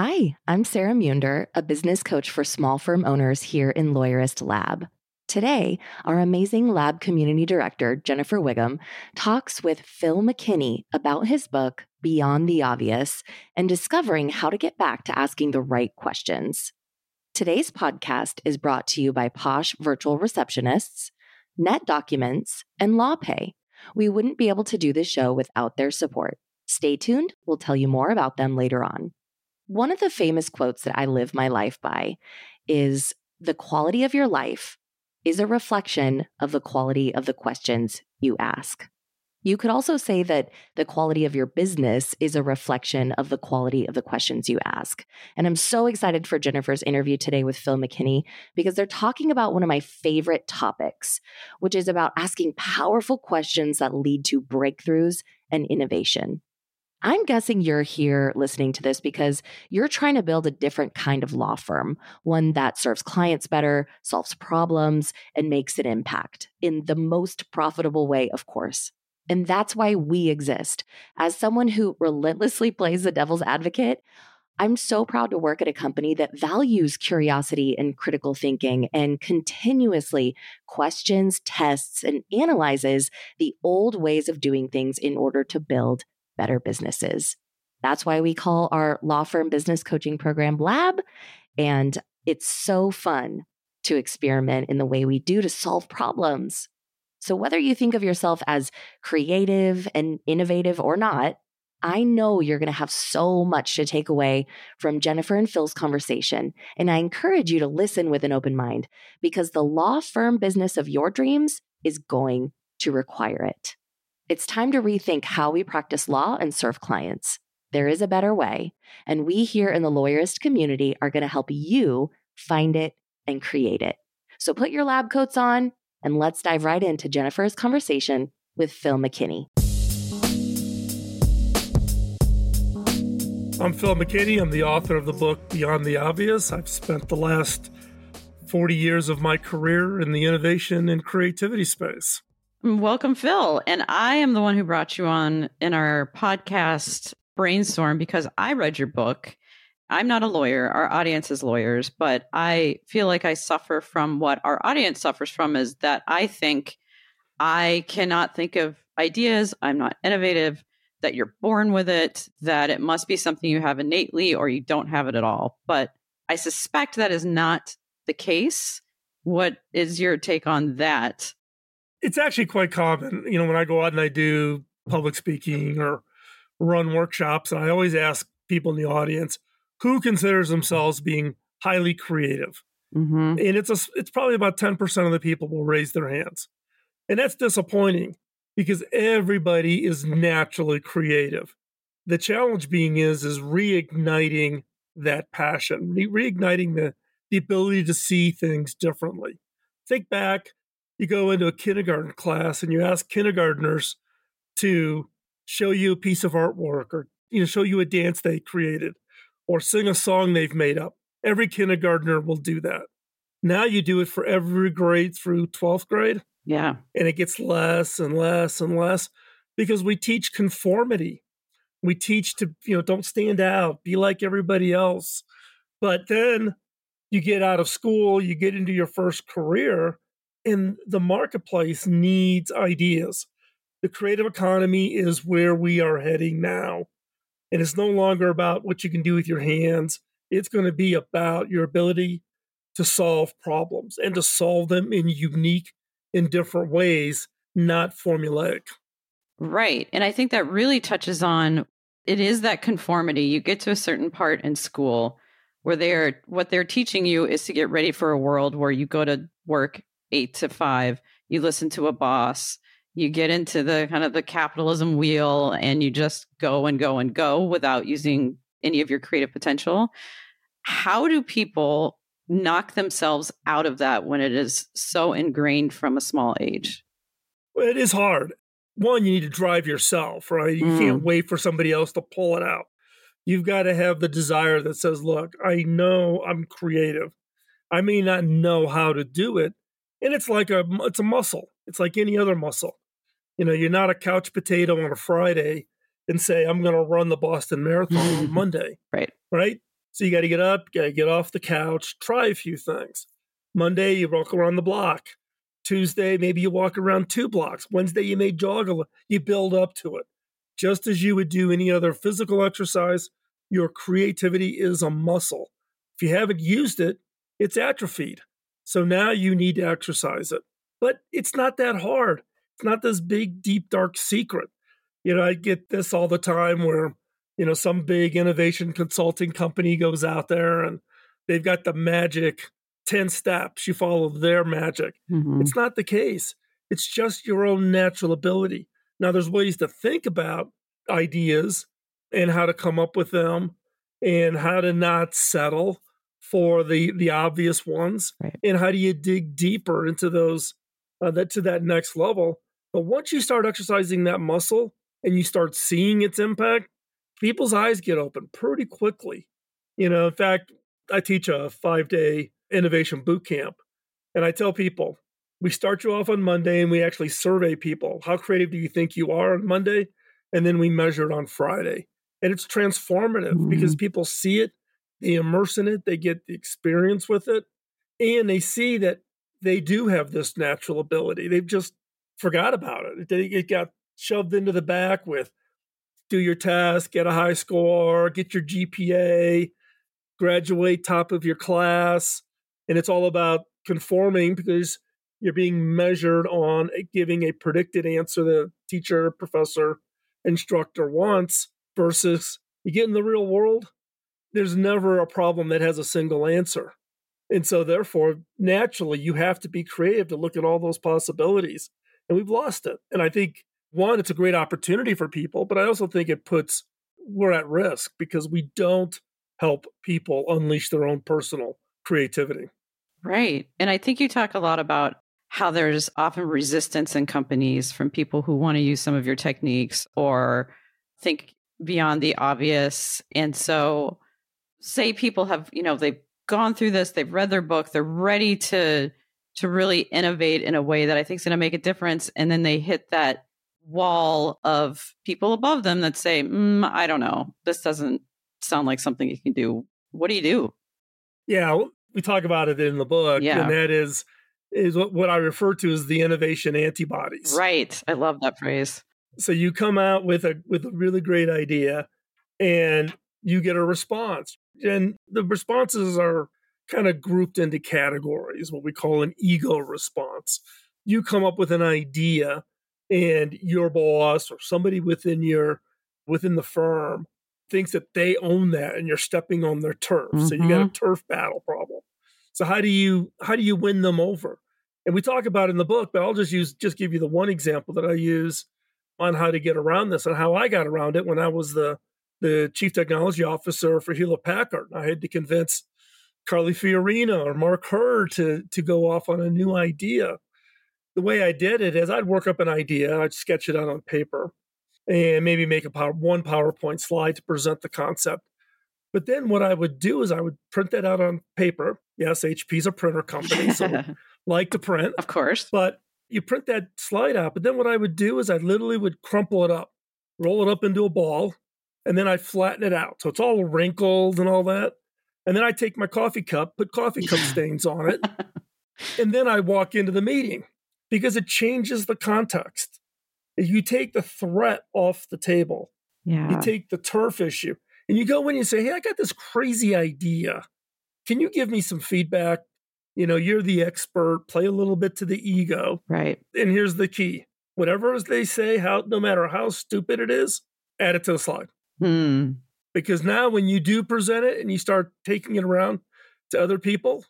Hi, I'm Sara Muender, a business coach for small firm owners here in Lawyerist Lab. Today, our amazing lab community director, Jennifer Whigham, talks with Phil McKinney about his book, Beyond the Obvious, and discovering how to get back to asking the right questions. Today's podcast is brought to you by Posh Virtual Receptionists, NetDocuments, and LawPay. We wouldn't be able to do this show without their support. Stay tuned, we'll tell you more about them later on. One of the famous quotes that I live my life by is The quality of your life is a reflection of the quality of the questions you ask. You could also say that the quality of your business is a reflection of the quality of the questions you ask. And I'm so excited for Jennifer's interview today with Phil McKinney because they're talking about one of my favorite topics, which is about asking powerful questions that lead to breakthroughs and innovation. I'm guessing you're here listening to this because you're trying to build a different kind of law firm, one that serves clients better, solves problems, and makes an impact in the most profitable way, of course. And that's why we exist. As someone who relentlessly plays the devil's advocate, I'm so proud to work at a company that values curiosity and critical thinking and continuously questions, tests, and analyzes the old ways of doing things in order to build better businesses. That's why we call our law firm business coaching program Lab. And it's so fun to experiment in the way we do to solve problems. So, whether you think of yourself as creative and innovative or not, I know you're going to have so much to take away from Jennifer and Phil's conversation. And I encourage you to listen with an open mind because the law firm business of your dreams is going to require it. It's time to rethink how we practice law and serve clients. There is a better way, and we here in the lawyerist community are going to help you find it and create it. So put your lab coats on and let's dive right into Jennifer's conversation with Phil McKinney. I'm Phil McKinney. I'm the author of the book Beyond the Obvious. I've spent the last 40 years of my career in the innovation and creativity space. Mm, welcome, Phil. And I am the one who brought you on in our podcast brainstorm because I read your book. I'm not a lawyer. Our audience is lawyers, but I feel like I suffer from what our audience suffers from is that I think I cannot think of ideas. I'm not innovative, that you're born with it, that it must be something you have innately or you don't have it at all. But I suspect that is not the case. What is your take on that? It's actually quite common. You know, when I go out and I do public speaking or run workshops, and I always ask people in the audience who considers themselves being highly creative. Mm-hmm. And it's a, it's probably about 10% of the people will raise their hands. And that's disappointing because everybody is naturally creative. The challenge being is is reigniting that passion, re- reigniting the the ability to see things differently. Think back you go into a kindergarten class and you ask kindergartners to show you a piece of artwork or you know show you a dance they created or sing a song they've made up. Every kindergartner will do that. Now you do it for every grade through 12th grade. Yeah. And it gets less and less and less because we teach conformity. We teach to you know don't stand out be like everybody else. But then you get out of school you get into your first career and the marketplace needs ideas. The creative economy is where we are heading now. And it's no longer about what you can do with your hands. It's going to be about your ability to solve problems and to solve them in unique in different ways, not formulaic. Right. And I think that really touches on it is that conformity. You get to a certain part in school where they're what they're teaching you is to get ready for a world where you go to work eight to five, you listen to a boss, you get into the kind of the capitalism wheel and you just go and go and go without using any of your creative potential. How do people knock themselves out of that when it is so ingrained from a small age? It is hard. One, you need to drive yourself, right? You mm. can't wait for somebody else to pull it out. You've got to have the desire that says, look, I know I'm creative. I may not know how to do it. And it's like a it's a muscle. It's like any other muscle. You know, you're not a couch potato on a Friday and say, I'm gonna run the Boston Marathon on Monday. Right. Right. So you got to get up, got to get off the couch, try a few things. Monday, you walk around the block. Tuesday, maybe you walk around two blocks. Wednesday, you may jog a little. You build up to it. Just as you would do any other physical exercise, your creativity is a muscle. If you haven't used it, it's atrophied. So now you need to exercise it. But it's not that hard. It's not this big, deep, dark secret. You know, I get this all the time where you know, some big innovation consulting company goes out there and they've got the magic 10 steps. You follow their magic. Mm-hmm. It's not the case. It's just your own natural ability. Now, there's ways to think about ideas and how to come up with them and how to not settle for the the obvious ones right. and how do you dig deeper into those uh, that to that next level but once you start exercising that muscle and you start seeing its impact people's eyes get open pretty quickly. You know, in fact, I teach a five day innovation boot camp, and I tell people we start you off on Monday and we actually survey people. How creative do you think you are on Monday? And then we measure it on Friday. And it's transformative mm-hmm. because people see it, they immerse in it, they get the experience with it, and they see that they do have this natural ability. They've just forgot about it. It got shoved into the back with do your test, get a high score, get your GPA, graduate top of your class. And it's all about conforming because you're being measured on giving a predicted answer the teacher, professor, instructor wants versus you get in the real world, there's never a problem that has a single answer. And so, therefore, naturally, you have to be creative to look at all those possibilities. And we've lost it. And I think one, it's a great opportunity for people, but I also think it puts we're at risk because we don't help people unleash their own personal creativity. Right. And I think you talk a lot about how there's often resistance in companies from people who want to use some of your techniques or think beyond the obvious. And so, say people have, you know, they've gone through this, they've read their book, they're ready to to really innovate in a way that I think is going to make a difference and then they hit that wall of people above them that say, mm, I don't know, this doesn't sound like something you can do. What do you do? Yeah, we talk about it in the book, yeah. and that is is what, what I refer to as the innovation antibodies. Right. I love that phrase. So you come out with a with a really great idea and you get a response. And the responses are kind of grouped into categories, what we call an ego response. You come up with an idea and your boss or somebody within your within the firm thinks that they own that and you're stepping on their turf mm-hmm. so you got a mm-hmm. turf battle problem so how do you how do you win them over and we talk about in the book but i'll just use just give you the one example that i use on how to get around this and how i got around it when i was the the chief technology officer for hewlett packard i had to convince carly fiorina or mark hurd to to go off on a new idea the way I did it is I'd work up an idea, I'd sketch it out on paper, and maybe make a power, one PowerPoint slide to present the concept. But then what I would do is I would print that out on paper. Yes, HP's a printer company, so like to print, of course. But you print that slide out. But then what I would do is I literally would crumple it up, roll it up into a ball, and then I flatten it out. So it's all wrinkled and all that. And then I take my coffee cup, put coffee cup stains on it, and then I walk into the meeting because it changes the context. You take the threat off the table, yeah. you take the turf issue, and you go in and you say, Hey, I got this crazy idea. Can you give me some feedback? You know, you're the expert, play a little bit to the ego. Right. And here's the key whatever they say, how no matter how stupid it is, add it to the slide. Hmm. Because now when you do present it and you start taking it around to other people,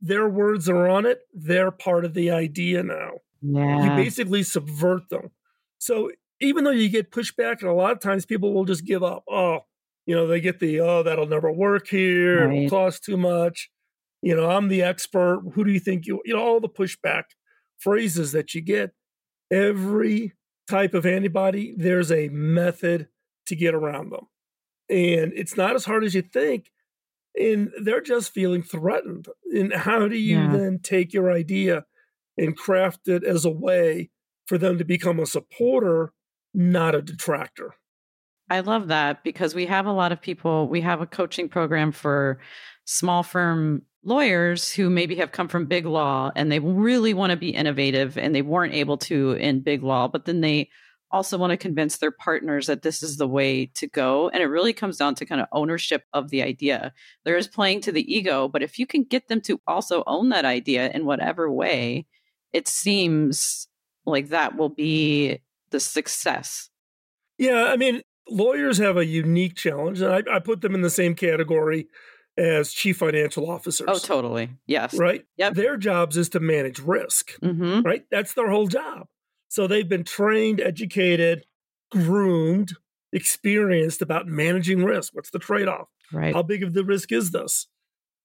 their words are on it. They're part of the idea now. Yeah. You basically subvert them. So even though you get pushback, and a lot of times people will just give up. Oh, You know, they get the, oh, that'll never work here. Right. It'll cost too much. You know, I'm the expert. Who do you think you, you know, all the pushback phrases that you get. Every type of antibody, there's a method to get around them. And it's not as hard as you think. And they're just feeling threatened. And how do you Yeah. then take your idea and craft it as a way for them to become a supporter, not a detractor? I love that because we have a lot of people, we have a coaching program for small firm lawyers who maybe have come from big law and they really want to be innovative and they weren't able to in big law, but then they also want to convince their partners that this is the way to go. And it really comes down to kind of ownership of the idea. There is playing to the ego, but if you can get them to also own that idea in whatever way, it seems like that will be the success. Yeah, I mean, lawyers have a unique challenge, and I, I put them in the same category as chief financial officers. Oh, totally. Yes. Right? Yep. Their jobs is to manage risk, Mm-hmm. right? That's their whole job. So they've been trained, educated, groomed, experienced about managing risk. What's the trade off? Right. How big of the risk is this?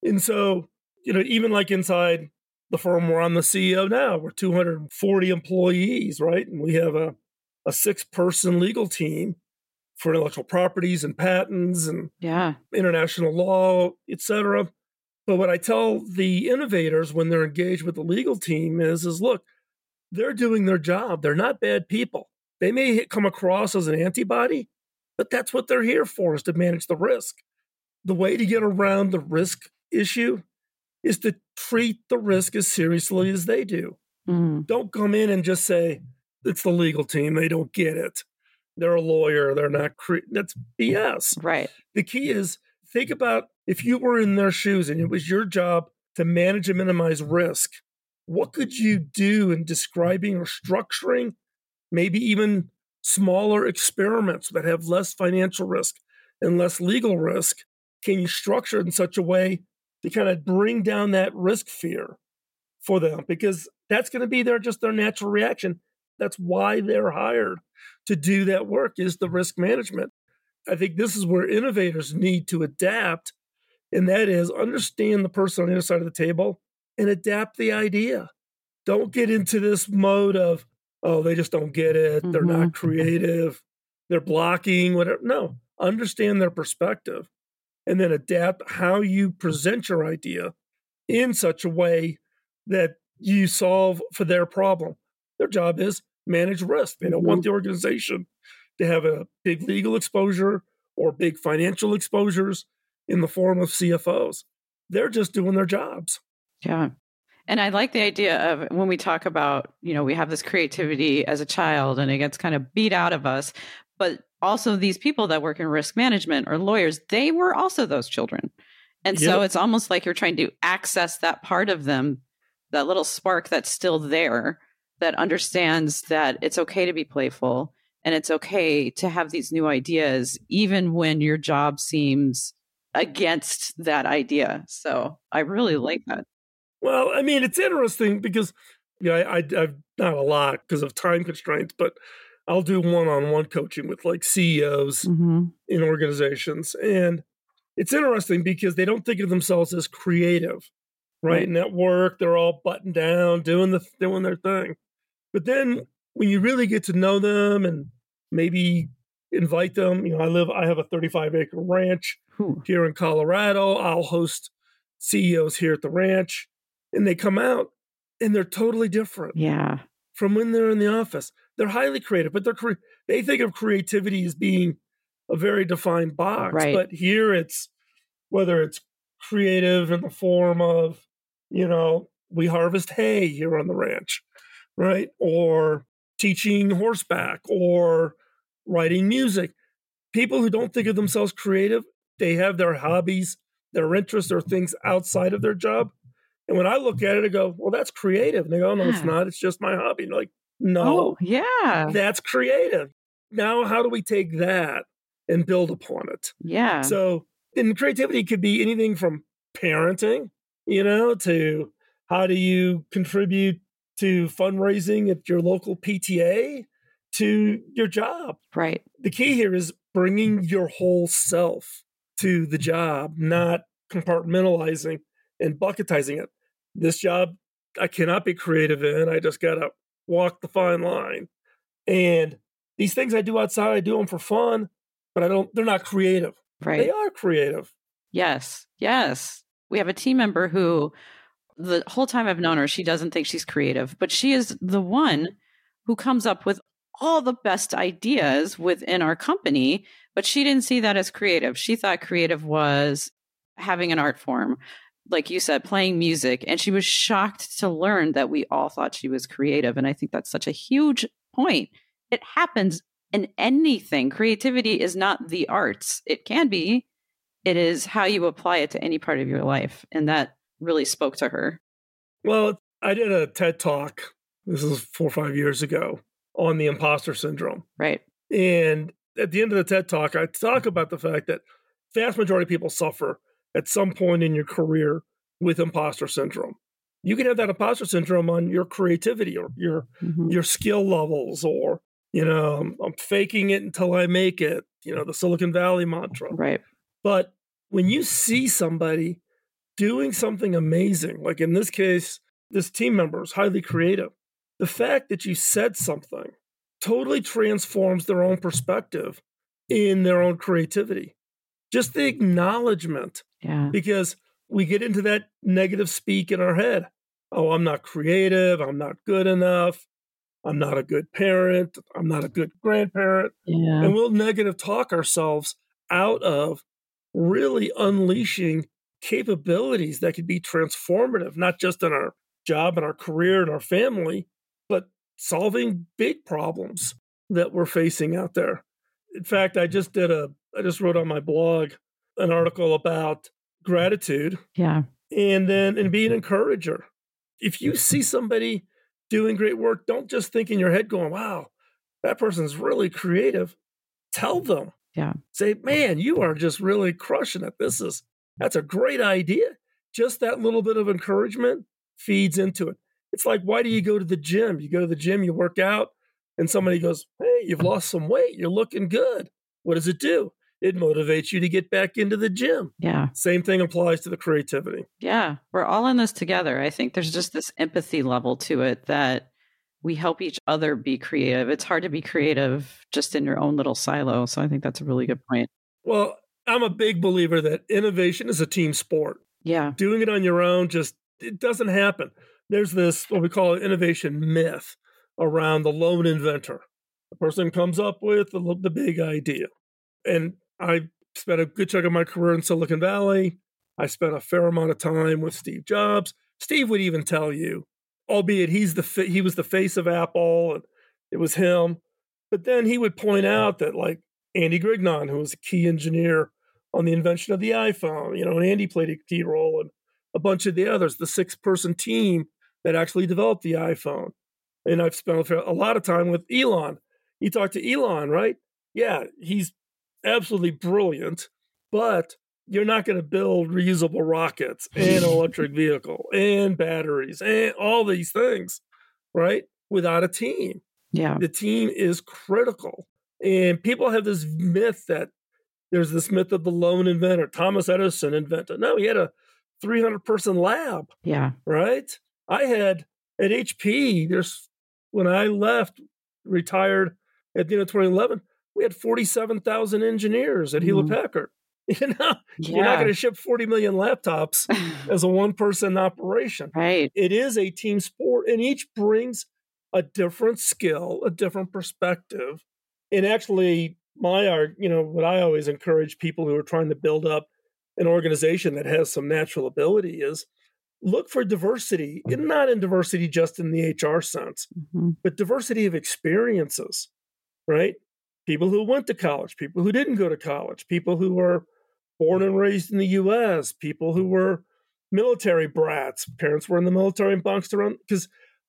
And so, you know, even like inside the firm where I'm the CEO now, we're 240 employees, right? And we have a, a six person legal team for intellectual properties and patents and Yeah. international law, et cetera. But what I tell the innovators when they're engaged with the legal team is, is look, they're doing their job. They're not bad people. They may come across as an antibody, but that's what they're here for is to manage the risk. The way to get around the risk issue is to treat the risk as seriously as they do. Mm. Don't come in and just say, it's the legal team. They don't get it. They're a lawyer. They're not. Cre-. That's BS Right. the key is think about if you were in their shoes and it was your job to manage and minimize risk, what could you do in describing or structuring maybe even smaller experiments that have less financial risk and less legal risk? Can you structure it in such a way to kind of bring down that risk fear for them? Because that's going to be their just their natural reaction. That's why they're hired to do that work is the risk management. I think this is where innovators need to adapt, and that is understand the person on the other side of the table and adapt the idea. Don't get into this mode of, oh, they just don't get it. They're mm-hmm. not creative. They're blocking, whatever. No, understand their perspective and then adapt how you present your idea in such a way that you solve for their problem. Their job is manage risk. They don't want mm-hmm. the organization to have a big legal exposure or big financial exposures in the form of CFOs. They're just doing their jobs. Yeah. And I like the idea of when we talk about, you know, we have this creativity as a child and it gets kind of beat out of us. But also, these people that work in risk management or lawyers, they were also those children. And so it's almost like you're trying to access that part of them, that little spark that's still there that understands that it's okay to be playful and it's okay to have these new ideas, even when your job seems against that idea. So I really like that. Well, I mean, it's interesting because yeah, I, I, I've not a lot because of time constraints, but I'll do one-on-one coaching with like CEOs Mm-hmm. in organizations, and it's interesting because they don't think of themselves as creative, right? Right. And at work, they're all buttoned down, doing the doing their thing. But then when you really get to know them and maybe invite them, you know, I live, I have a 35 acre ranch here in Colorado. I'll host CEOs here at the ranch, and they come out and they're totally different Yeah. from when they're in the office. They're highly creative, but they're cre- they think of creativity as being a very defined box. Right. But here it's whether it's creative in the form of, you know, we harvest hay here on the ranch, right? Or teaching horseback or writing music. People who don't think of themselves creative, they have their hobbies, their interests, or things outside of their job. And when I look at it, I go, well, that's creative. And they go, oh, no, it's not. It's just my hobby. And like, no, Oh, yeah. that's creative. Now, how do we take that and build upon it? Yeah. So, and creativity could be anything from parenting, you know, to how do you contribute to fundraising at your local PTA to your job. right. The key here is bringing your whole self to the job, not compartmentalizing and bucketizing it. This job I cannot be creative in. I just got to walk the fine line. And these things I do outside, I do them for fun, but I don't, they're not creative. Right. They are creative. Yes. Yes. We have a team member who, the whole time I've known her, she doesn't think she's creative, but she is the one who comes up with all the best ideas within our company. But she didn't see that as creative. She thought creative was having an art form, like you said, playing music. And she was shocked to learn that we all thought she was creative. And I think that's such a huge point. It happens in anything. Creativity is not the arts, it can be, it is how you apply it to any part of your life. And that really spoke to her. Well, I did a TED talk, this is four or five years ago, on the imposter syndrome. Right. And at the end of the TED talk, I talk about the fact that vast majority of people suffer at some point in your career with imposter syndrome. You can have that imposter syndrome on your creativity or your mm-hmm. your skill levels or you know, I'm, I'm faking it until I make it, you know, the Silicon Valley mantra. Right. But when you see somebody doing something amazing, like in this case, this team member is highly creative, the fact that you said something totally transforms their own perspective in their own creativity. Just the acknowledgement. Yeah. Because we get into that negative speak in our head. Oh, I'm not creative. I'm not good enough. I'm not a good parent. I'm not a good grandparent. Yeah. And we'll negative talk ourselves out of really unleashing capabilities that could be transformative, not just in our job and our career and our family, but solving big problems that we're facing out there. In fact, I just did a, I just wrote on my blog an article about gratitude. Yeah. And then, and be an encourager. If you see somebody doing great work, don't just think in your head going, wow, that person's really creative. Tell them. Yeah. Say, man, you are just really crushing it. This is, that's a great idea. Just that little bit of encouragement feeds into it. It's like, why do you go to the gym? You go to the gym, you work out, and somebody goes, hey, you've lost some weight. You're looking good. What does it do? It motivates you to get back into the gym. Yeah. Same thing applies to the creativity. Yeah. We're all in this together. I think there's just this empathy level to it that we help each other be creative. It's hard to be creative just in your own little silo. So I think that's a really good point. Well, I'm a big believer that innovation is a team sport. Yeah. Doing it on your own just it doesn't happen. There's this what we call innovation myth around the lone inventor. The person comes up with the, the big idea. And I spent a good chunk of my career in Silicon Valley. I spent a fair amount of time with Steve Jobs. Steve would even tell you, albeit he's the he was the face of Apple and it was him, but then he would point out that like Andy Grignon, who was a key engineer on the invention of the iPhone, you know, and Andy played a key role, and a bunch of the others, the six-person team that actually developed the iPhone. And I've spent a lot of time with Elon. You talk to Elon, right? Yeah, he's absolutely brilliant, but you're not going to build reusable rockets and electric vehicle and batteries and all these things, right? Without a team. Yeah. The team is critical. And people have this myth that there's this myth of the lone inventor. Thomas Edison invented. No, he had a 300 person lab. Yeah. Right? I had at HP, there's when I left, retired at the end of 2011, we had 47,000 engineers at Hewlett mm-hmm. Packard. You know, yeah. you're not going to ship 40 million laptops as a one person operation. Right. It is a team sport, and each brings a different skill, a different perspective. And actually, my art, you know, what I always encourage people who are trying to build up an organization that has some natural ability is look for diversity, and not in diversity just in the HR sense, mm-hmm. but diversity of experiences, right? People who went to college, people who didn't go to college, people who were born and raised in the US, people who were military brats, parents were in the military and bounced around. Because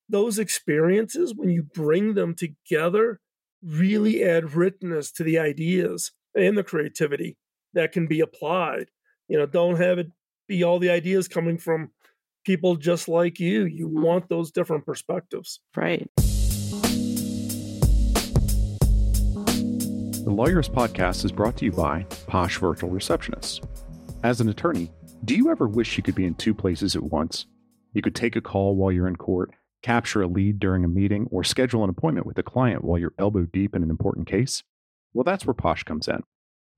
those experiences, when you bring them together, really add richness to the ideas and the creativity that can be applied. You know, don't have it be all the ideas coming from people just like you. You mm-hmm. want those different perspectives. Right. The Lawyerist Podcast is brought to you by Posh Virtual Receptionists. As an attorney, do you ever wish you could be in two places at once? You could take a call while you're in court, capture a lead during a meeting, or schedule an appointment with a client while you're elbow deep in an important case? Well, that's where Posh comes in.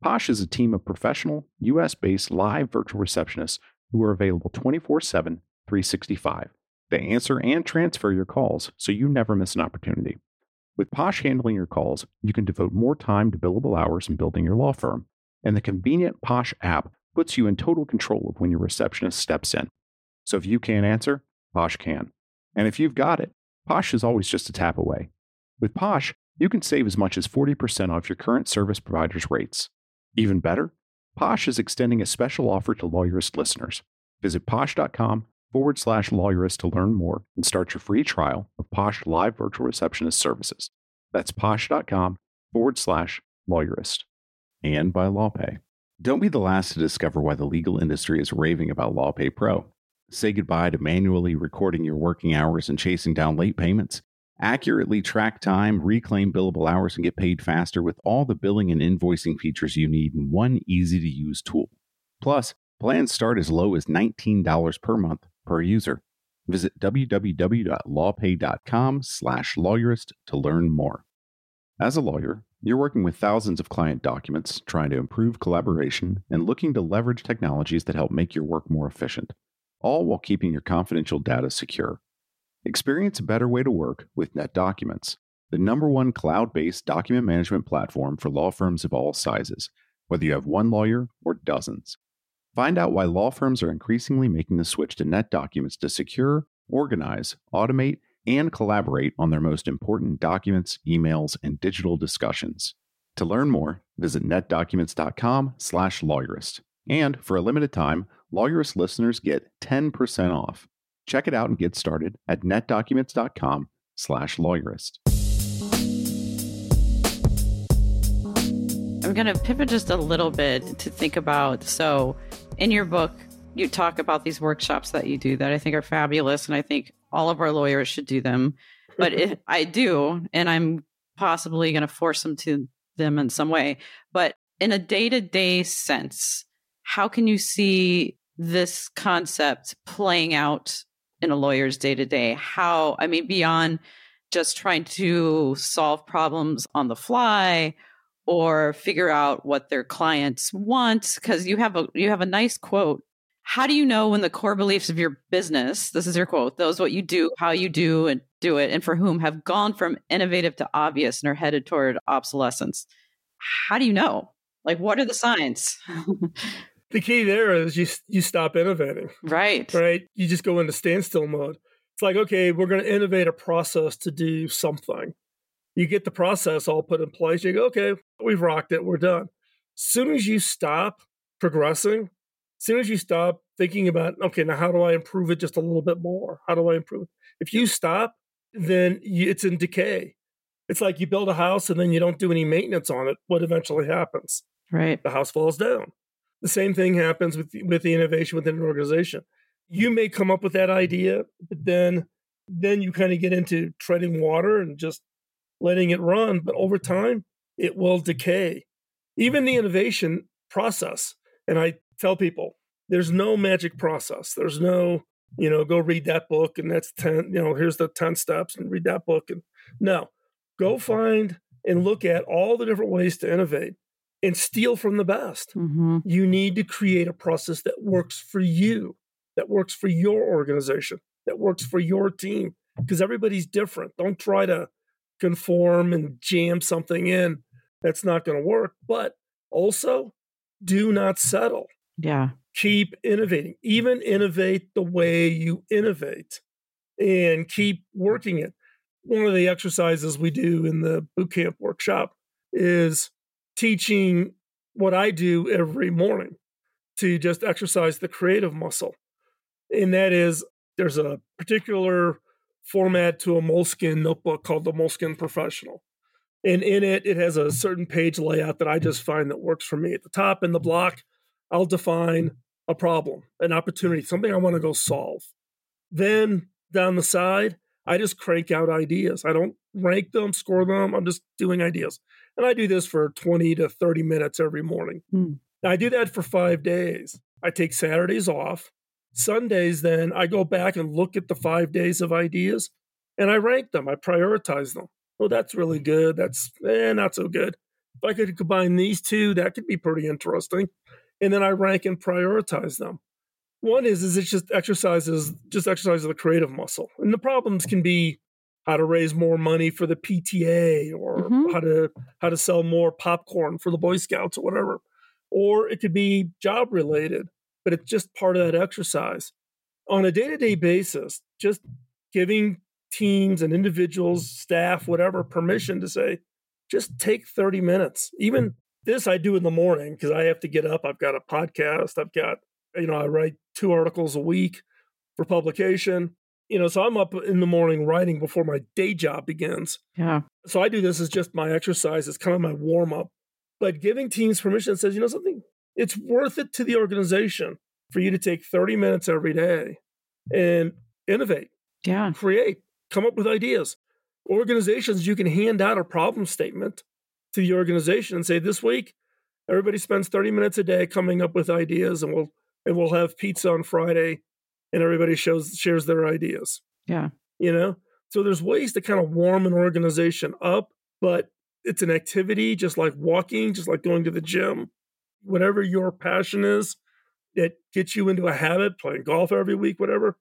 Posh is a team of professional, US based live virtual receptionists who are available 24 7, 365. They answer and transfer your calls so you never miss an opportunity. With Posh handling your calls, you can devote more time to billable hours and building your law firm, and the convenient Posh app puts you in total control of when your receptionist steps in. So if you can't answer, Posh can. And if you've got it, Posh is always just a tap away. With Posh, you can save as much as 40% off your current service provider's rates. Even better, Posh is extending a special offer to Lawyerist listeners. Visit posh.com forward slash lawyerist to learn more and start your free trial of Posh Live Virtual Receptionist Services. That's posh.com forward slash lawyerist. And by LawPay. Don't be the last to discover why the legal industry is raving about LawPay Pro. Say goodbye to manually recording your working hours and chasing down late payments. Accurately track time, reclaim billable hours, and get paid faster with all the billing and invoicing features you need in one easy to use tool. Plus, plans start as low as $19 per month per user. Visit www.lawpay.com slash lawyerist to learn more. As a lawyer, you're working with thousands of client documents, trying to improve collaboration and looking to leverage technologies that help make your work more efficient, all while keeping your confidential data secure. Experience a better way to work with NetDocuments, the number one cloud based document management platform for law firms of all sizes, whether you have one lawyer or dozens. Find out why law firms are increasingly making the switch to NetDocuments to secure, organize, automate, and collaborate on their most important documents, emails, and digital discussions. To learn more, visit netdocuments.com/lawyerist. And for a limited time, Lawyerist listeners get 10% off. Check it out and get started at netdocuments.com/lawyerist. I'm going to pivot just a little bit to think about so in your book, you talk about these workshops that you do that I think are fabulous, and I think all of our lawyers should do them. But if I do, and I'm possibly going to force them to them in some way. But in a day to day sense, how can you see this concept playing out in a lawyer's day to day? How, I mean, beyond just trying to solve problems on the fly or figure out what their clients want because you have a you have a nice quote how do you know when the core beliefs of your business this is your quote those what you do how you do and do it and for whom have gone from innovative to obvious and are headed toward obsolescence? How do you know? Like what are the signs? The key there is you you stop innovating. Right. Right? You just go into standstill mode. It's like okay we're going to innovate a process to do something. You get the process all put in place. You go, okay, we've rocked it, we're done. As soon as you stop progressing, as soon as you stop thinking about, okay, now how do I improve it just a little bit more? How do I improve it? If you stop, then you, it's in decay. It's like you build a house and then you don't do any maintenance on it. What eventually happens? Right. The house falls down. The same thing happens with with the innovation within an organization. You may come up with that idea, but then then you kind of get into treading water and just letting it run, but over time, it will decay. Even the innovation process, and I tell people, there's no magic process. There's no, you know, go read that book and that's 10, you know, here's the 10 steps and read that book. And no, go find and look at all the different ways to innovate and steal from the best. Mm-hmm. You need to create a process that works for you, that works for your organization, that works for your team, because everybody's different. Don't try to conform and jam something in that's not going to work. But also, do not settle. Yeah. Keep innovating, even innovate the way you innovate and keep working it. One of the exercises we do in the bootcamp workshop is teaching what I do every morning to just exercise the creative muscle. And that is there's a particular format to a Moleskine notebook called the Moleskine Professional. And in it, it has a certain page layout that I just find that works for me. At the top in the block, I'll define a problem, an opportunity, something I want to go solve. Then down the side, I just crank out ideas. I don't rank them, score them. I'm just doing ideas. And I do this for 20 to 30 minutes every morning. Hmm. I do that for five days. I take Saturdays off. Sundays, then I go back and look at the five days of ideas and I rank them. I prioritize them. Well, that's really good. That's eh, not so good. If I could combine these two, that could be pretty interesting. And then I rank and prioritize them. One is is it just exercises just exercises the creative muscle. And the problems can be how to raise more money for the PTA or Mhm. how to how to sell more popcorn for the Boy Scouts or whatever. Or it could be job related, but it's just part of that exercise. On a day-to-day basis, just giving teams and individuals, staff, whatever, permission to say, just take 30 minutes. Even this I do in the morning because I have to get up. I've got a podcast. I've got, you know, I write two articles a week for publication. You know, so I'm up in the morning writing before my day job begins. Yeah. So I do this as just my exercise. It's kind of my warm up. But giving teams permission says, you know something, it's worth it to the organization for you to take 30 minutes every day and innovate, Yeah. create, come up with ideas. Organizations, you can hand out a problem statement to the organization and say, this week, everybody spends 30 minutes a day coming up with ideas and we'll and we'll have pizza on Friday and everybody shows shares their ideas Yeah. you know so there's ways to kind of warm an organization up but it's an activity just like walking just like going to the gym whatever your passion is that gets you into a habit playing golf every week whatever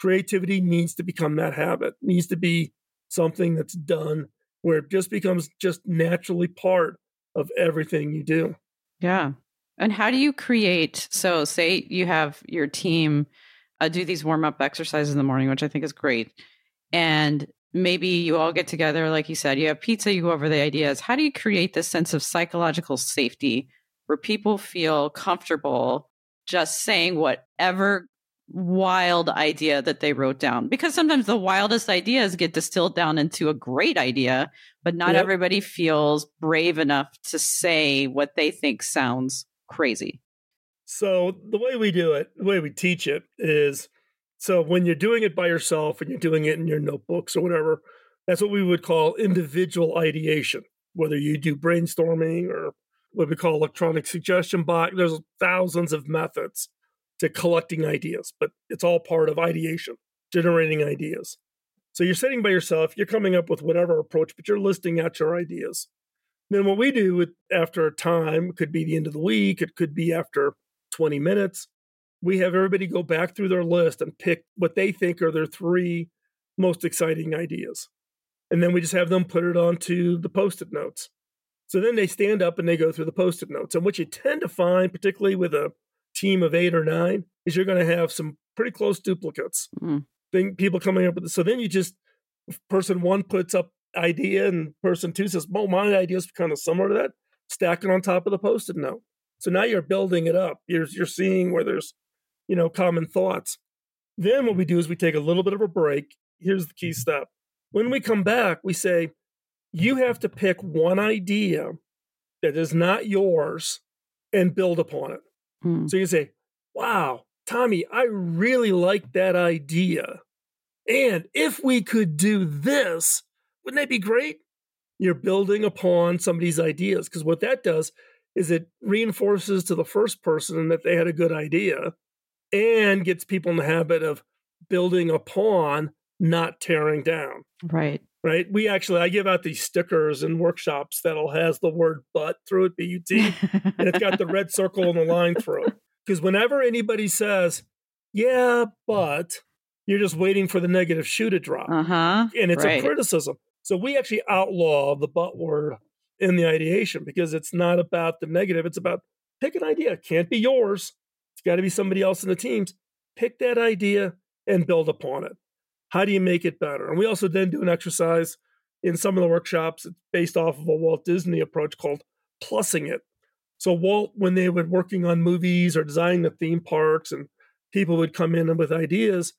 creativity needs to become that habit needs to be something that's done where it just becomes just naturally part of everything you do Yeah. And how do you create? So, say you have your team uh, do these warm up exercises in the morning, which I think is great. And maybe you all get together, like you said, you have pizza, you go over the ideas. How do you create this sense of psychological safety where people feel comfortable just saying whatever wild idea that they wrote down? Because sometimes the wildest ideas get distilled down into a great idea, but not Yep. everybody feels brave enough to say what they think sounds crazy. So the way we do it, the way we teach it is so when you're doing it by yourself and you're doing it in your notebooks or whatever, that's what we would call individual ideation. Whether you do brainstorming or what we call electronic suggestion box, there's thousands of methods to collecting ideas, but it's all part of ideation, generating ideas. So you're sitting by yourself, you're coming up with whatever approach, but you're listing out your ideas. Then what we do with, after a time, could be the end of the week, it could be after 20 minutes. We have everybody go back through their list and pick what they think are their three most exciting ideas. And then we just have them put it onto the post it notes. So then they stand up and they go through the post it notes. And what you tend to find, particularly with a team of eight or nine, is you're going to have some pretty close duplicates. Mm. Thing, people coming up with it. So then you just, person one puts up idea and person two says, well, my idea is kind of similar to that. Stack it on top of the post it note. So now you're building it up. You're you're seeing where there's, you know, common thoughts. Then what we do is we take a little bit of a break. Here's the key step. When we come back, we say, you have to pick one idea that is not yours and build upon it. Hmm. So you say, wow, Tommy, I really like that idea. And if we could do this, wouldn't that be great? You're building upon somebody's ideas because what that does is it reinforces to the first person that they had a good idea and gets people in the habit of building upon, not tearing down. Right. Right. We actually, I give out these stickers in workshops that'll has the word but through it, B U T, and it's got the red circle and the line through it. Because whenever anybody says, yeah, but you're just waiting for the negative shoe to drop. uh huh. and it's right. a criticism. So we actually outlaw the but word in the ideation because it's not about the negative. It's about pick an idea. It can't be yours. It's got to be somebody else in the teams. Pick that idea and build upon it. How do you make it better? And we also then do an exercise in some of the workshops it's based off of a Walt Disney approach called plussing it. So Walt, when they were working on movies or designing the theme parks, and people would come in with ideas,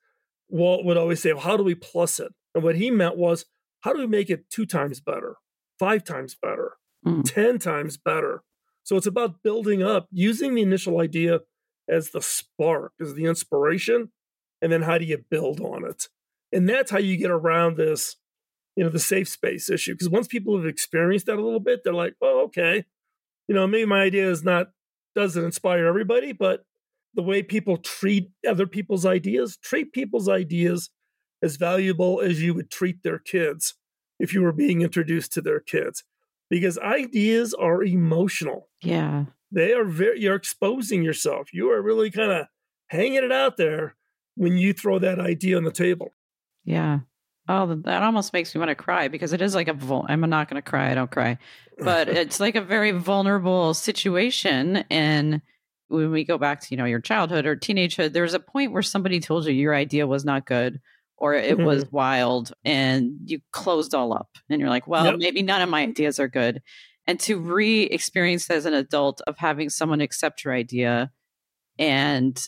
Walt would always say, well, "How do we plus it?" And what he meant was, "How do we make it two times better, five times better, Mm. ten times better?" So it's about building up, using the initial idea as the spark, as the inspiration, and then how do you build on it? And that's how you get around this you know, the safe space issue. Because once people have experienced that a little bit, they're like, well, okay, you know, maybe my idea is not doesn't inspire everybody, but the way people treat other people's ideas, treat people's ideas as valuable as you would treat their kids if you were being introduced to their kids. Because ideas are emotional. Yeah. They are very, you're exposing yourself. You are really kind of hanging it out there when you throw that idea on the table. Yeah. Oh, that almost makes me want to cry because it is like a. Vul- I'm not going to cry. I don't cry, but it's like a very vulnerable situation. And when we go back to you know your childhood or teenagehood, there was a point where somebody told you your idea was not good or it mm-hmm. was wild, and you closed all up, and you're like, well, yep. maybe none of my ideas are good. And to re-experience as an adult of having someone accept your idea and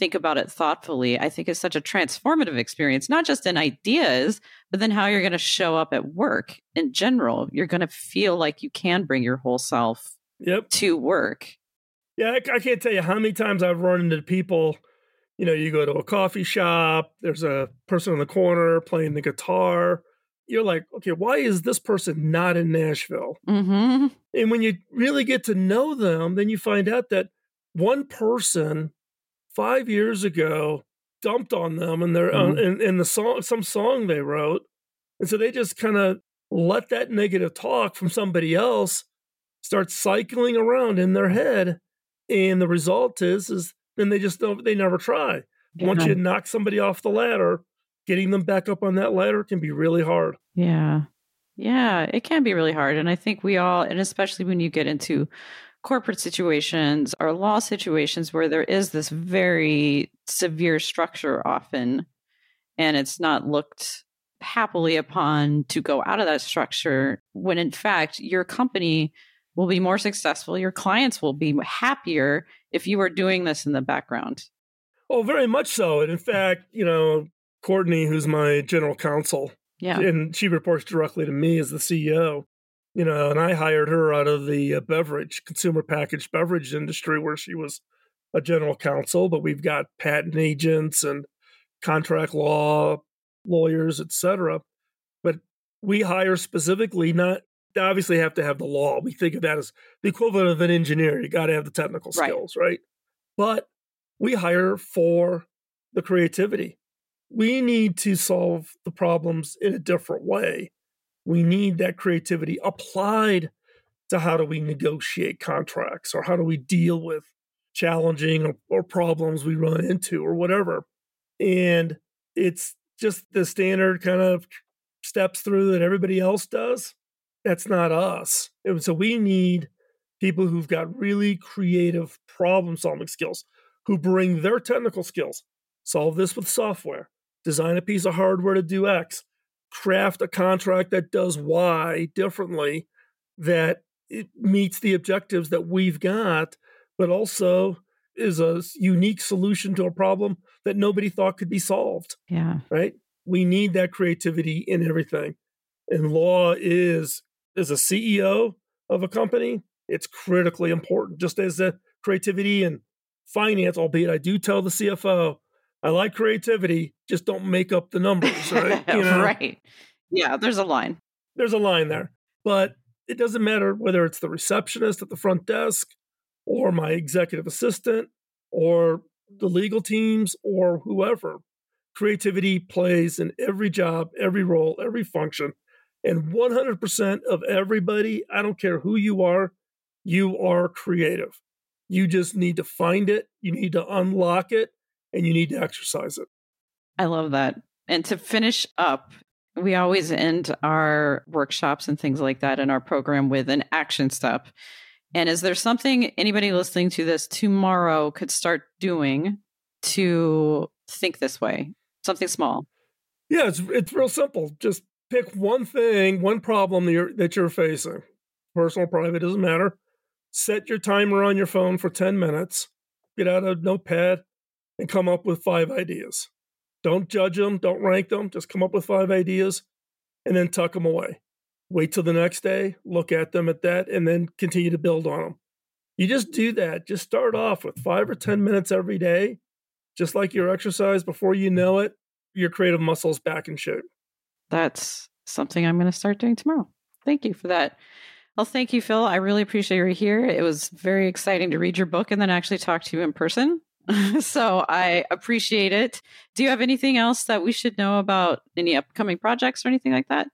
think about it thoughtfully, I think is such a transformative experience, not just in ideas, but then how you're going to show up at work in general. You're going to feel like you can bring your whole self yep. to work. Yeah, I, I can't tell you how many times I've run into people. You know, you go to a coffee shop, there's a person in the corner playing the guitar. You're like, okay, why is this person not in Nashville? Mm-hmm. And when you really get to know them, then you find out that one person five years ago dumped on them and their mm-hmm. uh, in, in the song some song they wrote and so they just kind of let that negative talk from somebody else start cycling around in their head and the result is is then they just don't they never try yeah. once you knock somebody off the ladder getting them back up on that ladder can be really hard yeah yeah it can be really hard and i think we all and especially when you get into corporate situations or law situations where there is this very severe structure often and it's not looked happily upon to go out of that structure when in fact your company will be more successful your clients will be happier if you are doing this in the background. Oh very much so and in fact you know courtney who's my general counsel yeah. and she reports directly to me as the ceo you know, and I hired her out of the uh, beverage, consumer packaged beverage industry where she was a general counsel, but we've got patent agents and contract law lawyers, etc. But we hire specifically not they obviously have to have the law. We think of that as the equivalent of an engineer. You got to have the technical skills, right. right? But we hire for the creativity. We need to solve the problems in a different way we need that creativity applied to how do we negotiate contracts or how do we deal with challenging or, or problems we run into or whatever. And it's just the standard kind of steps through that everybody else does. That's not us. And so we need people who've got really creative problem solving skills, who bring their technical skills, solve this with software, design a piece of hardware to do X, craft a contract that does Y differently, that it meets the objectives that we've got, but also is a unique solution to a problem that nobody thought could be solved. Yeah. Right? We need that creativity in everything. And law is as a CEO of a company, it's critically important, just as the creativity and finance, albeit I do tell the CFO, I like creativity, just don't make up the numbers, right? You know? right. Yeah, there's a line. There's a line there. But it doesn't matter whether it's the receptionist at the front desk or my executive assistant or the legal teams or whoever. Creativity plays in every job, every role, every function. And 100% of everybody, I don't care who you are, you are creative. You just need to find it, you need to unlock it, and you need to exercise it. I love that. And to finish up, we always end our workshops and things like that in our program with an action step. And is there something anybody listening to this tomorrow could start doing to think this way? Something small. Yeah, it's it's real simple. Just pick one thing, one problem that you're that you're facing. Personal, private, doesn't matter. Set your timer on your phone for 10 minutes. Get out a notepad, and come up with five ideas. Don't judge them, don't rank them, just come up with five ideas and then tuck them away. Wait till the next day, look at them at that, and then continue to build on them. You just do that. Just start off with five or 10 minutes every day, just like your exercise. Before you know it, your creative muscles back in shape. That's something I'm going to start doing tomorrow. Thank you for that. Well, thank you, Phil. I really appreciate you here. It was very exciting to read your book and then actually talk to you in person. so I appreciate it. Do you have anything else that we should know about any upcoming projects or anything like that?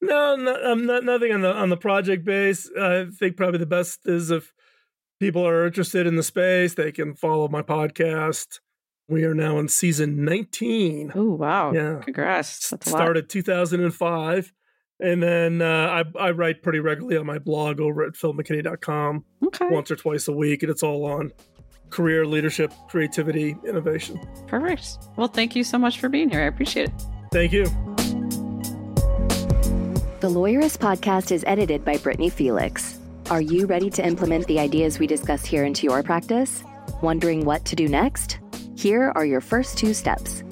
No, no um, not, nothing on the on the project base. I think probably the best is if people are interested in the space, they can follow my podcast. We are now in season 19. Oh, wow. Yeah. Congrats. That's Started 2005. And then uh, I, I write pretty regularly on my blog over at philmckinney.com okay. once or twice a week. And it's all on career, leadership, creativity, innovation. Perfect. Well, thank you so much for being here. I appreciate it. Thank you. The Lawyerist podcast is edited by Brittany Felix. Are you ready to implement the ideas we discuss here into your practice? Wondering what to do next? Here are your first two steps.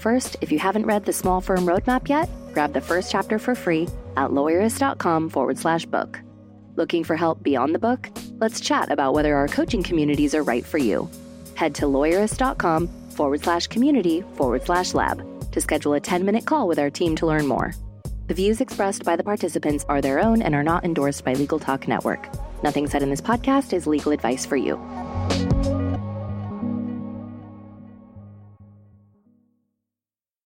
First, if you haven't read the Small Firm Roadmap yet, grab the first chapter for free at lawyerist.com forward slash book. Looking for help beyond the book? Let's chat about whether our coaching communities are right for you. Head to lawyerist.com forward slash community forward slash lab to schedule a 10 minute call with our team to learn more. The views expressed by the participants are their own and are not endorsed by Legal Talk Network. Nothing said in this podcast is legal advice for you.